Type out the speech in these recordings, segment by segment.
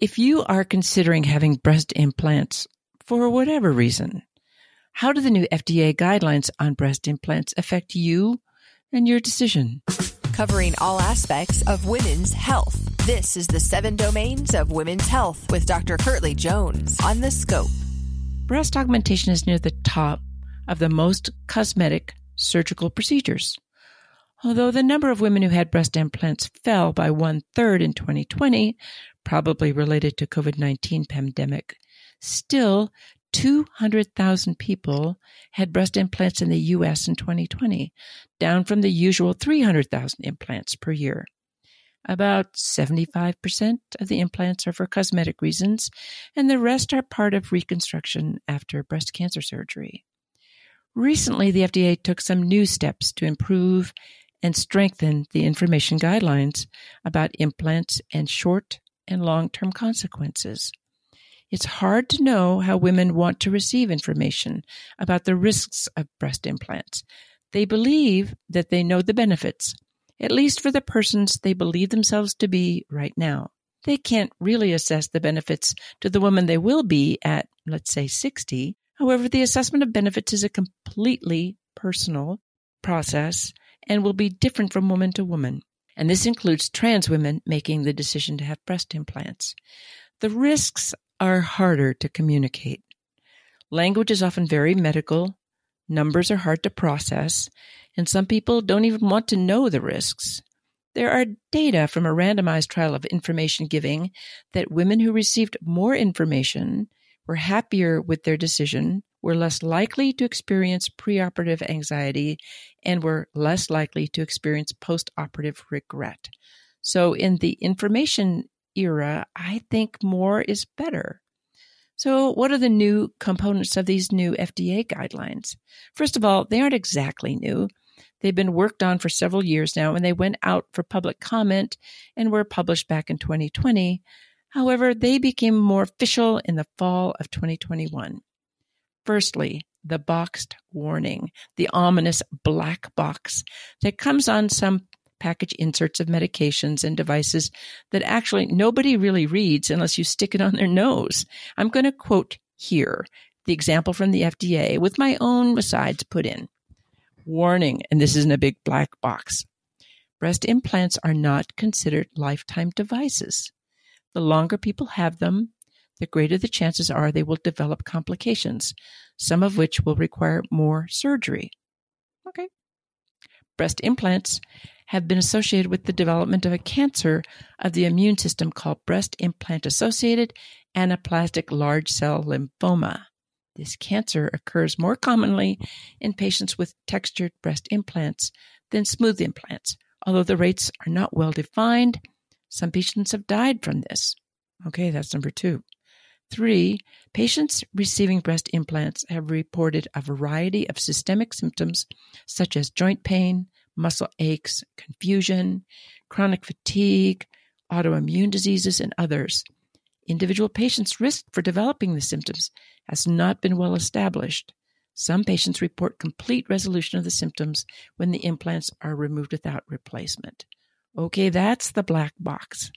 If you are considering having breast implants for whatever reason, how do the new FDA guidelines on breast implants affect you and your decision? Covering all aspects of women's health. This is the seven domains of women's health with Dr. Kirtly Jones on the scope. Breast augmentation is near the top of the most cosmetic surgical procedures. Although the number of women who had breast implants fell by one third in 2020, probably related to COVID-19 pandemic, still 200,000 people had breast implants in the US in 2020, down from the usual 300,000 implants per year. About 75% of the implants are for cosmetic reasons, and the rest are part of reconstruction after breast cancer surgery. Recently, the FDA took some new steps to improve and strengthen the information guidelines about implants and short and long term consequences. It's hard to know how women want to receive information about the risks of breast implants. They believe that they know the benefits, at least for the persons they believe themselves to be right now. They can't really assess the benefits to the woman they will be at, let's say, 60. However, the assessment of benefits is a completely personal process and will be different from woman to woman. And this includes trans women making the decision to have breast implants. The risks are harder to communicate. Language is often very medical, numbers are hard to process, and some people don't even want to know the risks. There are data from a randomized trial of information giving that women who received more information were happier with their decision, were less likely to experience preoperative anxiety, and were less likely to experience postoperative regret. So, in the information era, I think more is better. So, what are the new components of these new FDA guidelines? First of all, they aren't exactly new. They've been worked on for several years now, and they went out for public comment and were published back in 2020. However, they became more official in the fall of 2021. Firstly, the boxed warning, the ominous black box that comes on some package inserts of medications and devices that actually nobody really reads unless you stick it on their nose. I'm going to quote here the example from the FDA with my own asides put in. Warning, and this isn't a big black box. Breast implants are not considered lifetime devices. The longer people have them, the greater the chances are they will develop complications, some of which will require more surgery. Okay. Breast implants have been associated with the development of a cancer of the immune system called breast implant associated anaplastic large cell lymphoma. This cancer occurs more commonly in patients with textured breast implants than smooth implants, although the rates are not well defined. Some patients have died from this. Okay, that's number two. Three, patients receiving breast implants have reported a variety of systemic symptoms such as joint pain, muscle aches, confusion, chronic fatigue, autoimmune diseases, and others. Individual patients' risk for developing the symptoms has not been well established. Some patients report complete resolution of the symptoms when the implants are removed without replacement. Okay, that's the black box.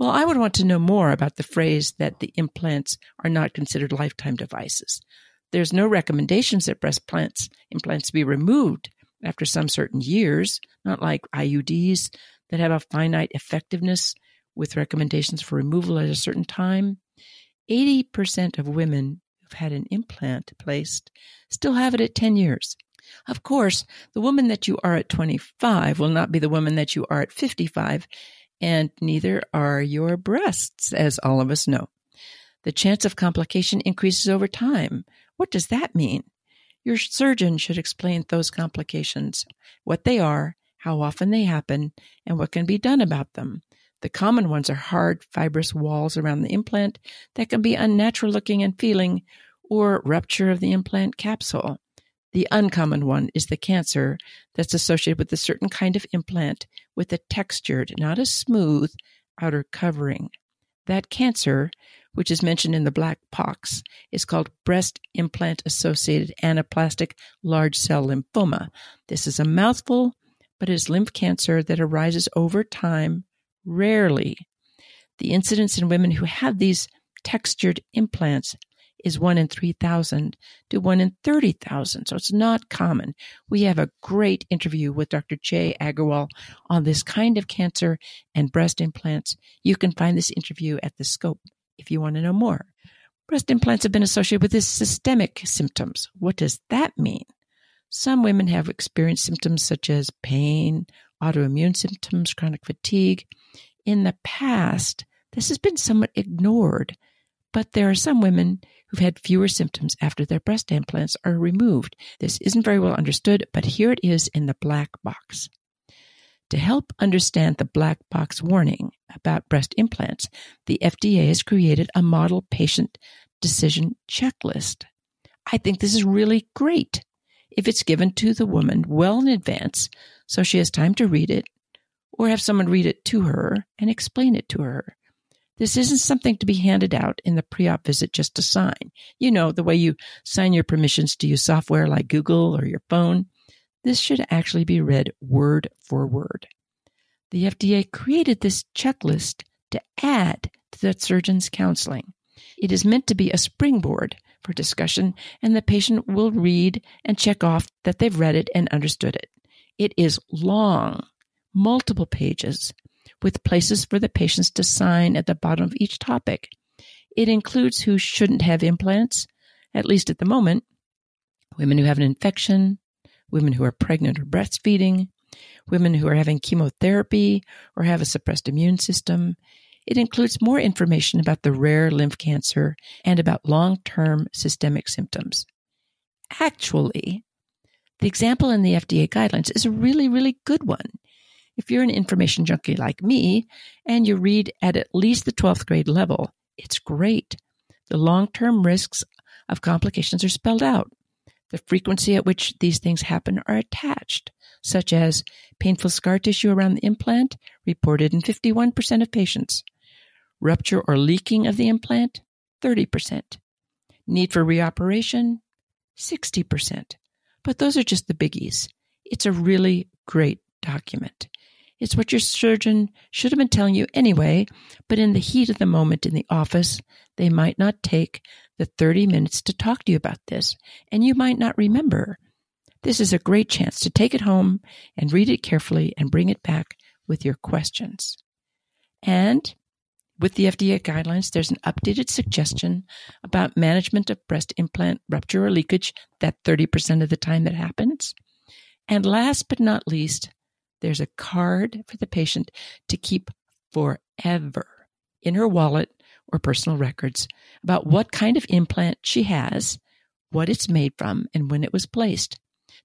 Well, I would want to know more about the phrase that the implants are not considered lifetime devices. There's no recommendations that breast implants, implants be removed after some certain years, not like IUDs that have a finite effectiveness with recommendations for removal at a certain time. 80% of women who've had an implant placed still have it at 10 years. Of course, the woman that you are at 25 will not be the woman that you are at 55 and neither are your breasts, as all of us know. The chance of complication increases over time. What does that mean? Your surgeon should explain those complications, what they are, how often they happen, and what can be done about them. The common ones are hard, fibrous walls around the implant that can be unnatural looking and feeling, or rupture of the implant capsule. The uncommon one is the cancer that's associated with a certain kind of implant with a textured, not a smooth, outer covering. That cancer, which is mentioned in the black box, is called breast implant associated anaplastic large cell lymphoma. This is a mouthful, but it is lymph cancer that arises over time, rarely. The incidence in women who have these textured implants is 1 in 3,000 to 1 in 30,000. So it's not common. We have a great interview with Dr. Jay Agarwal on this kind of cancer and breast implants. You can find this interview at the scope if you want to know more. Breast implants have been associated with systemic symptoms. What does that mean? Some women have experienced symptoms such as pain, autoimmune symptoms, chronic fatigue. In the past, this has been somewhat ignored, but there are some women who've had fewer symptoms after their breast implants are removed. This isn't very well understood, but here it is in the black box. To help understand the black box warning about breast implants, the FDA has created a model patient decision checklist. I think this is really great if it's given to the woman well in advance so she has time to read it or have someone read it to her and explain it to her. This isn't something to be handed out in the pre-op visit just to sign. You know, the way you sign your permissions to use software like Google or your phone. This should actually be read word for word. The FDA created this checklist to add to the surgeon's counseling. It is meant to be a springboard for discussion, and the patient will read and check off that they've read it and understood it. It is long, multiple pages, with places for the patients to sign at the bottom of each topic. It includes who shouldn't have implants, at least at the moment, women who have an infection, women who are pregnant or breastfeeding, women who are having chemotherapy or have a suppressed immune system. It includes more information about the rare lymph cancer and about long term systemic symptoms. Actually, the example in the FDA guidelines is a really, really good one. If you're an information junkie like me and you read at at least the 12th grade level, it's great. The long term risks of complications are spelled out. The frequency at which these things happen are attached, such as painful scar tissue around the implant reported in 51% of patients, rupture or leaking of the implant 30%, need for reoperation 60%. But those are just the biggies. It's a really great document. It's what your surgeon should have been telling you anyway, but in the heat of the moment in the office, they might not take the 30 minutes to talk to you about this, and you might not remember. This is a great chance to take it home and read it carefully and bring it back with your questions. And with the FDA guidelines, there's an updated suggestion about management of breast implant rupture or leakage, that 30% of the time that happens. And last but not least, there's a card for the patient to keep forever in her wallet or personal records about what kind of implant she has, what it's made from, and when it was placed.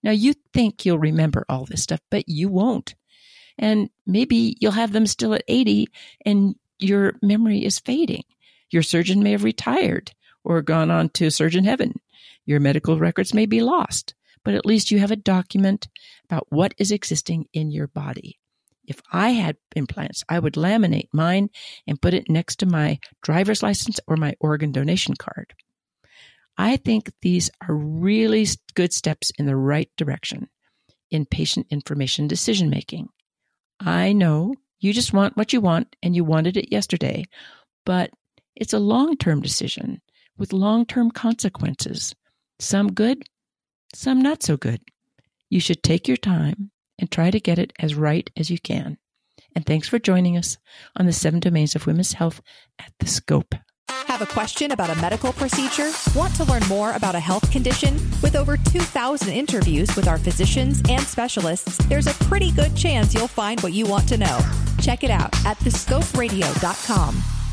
Now, you think you'll remember all this stuff, but you won't. And maybe you'll have them still at 80 and your memory is fading. Your surgeon may have retired or gone on to surgeon heaven. Your medical records may be lost but at least you have a document about what is existing in your body. If I had implants, I would laminate mine and put it next to my driver's license or my organ donation card. I think these are really good steps in the right direction in patient information decision making. I know you just want what you want and you wanted it yesterday, but it's a long term decision with long term consequences. Some good, some not so good. You should take your time and try to get it as right as you can. And thanks for joining us on the seven domains of women's health at the scope. Have a question about a medical procedure? Want to learn more about a health condition? With over 2,000 interviews with our physicians and specialists, there's a pretty good chance you'll find what you want to know. Check it out at thescoperadio.com.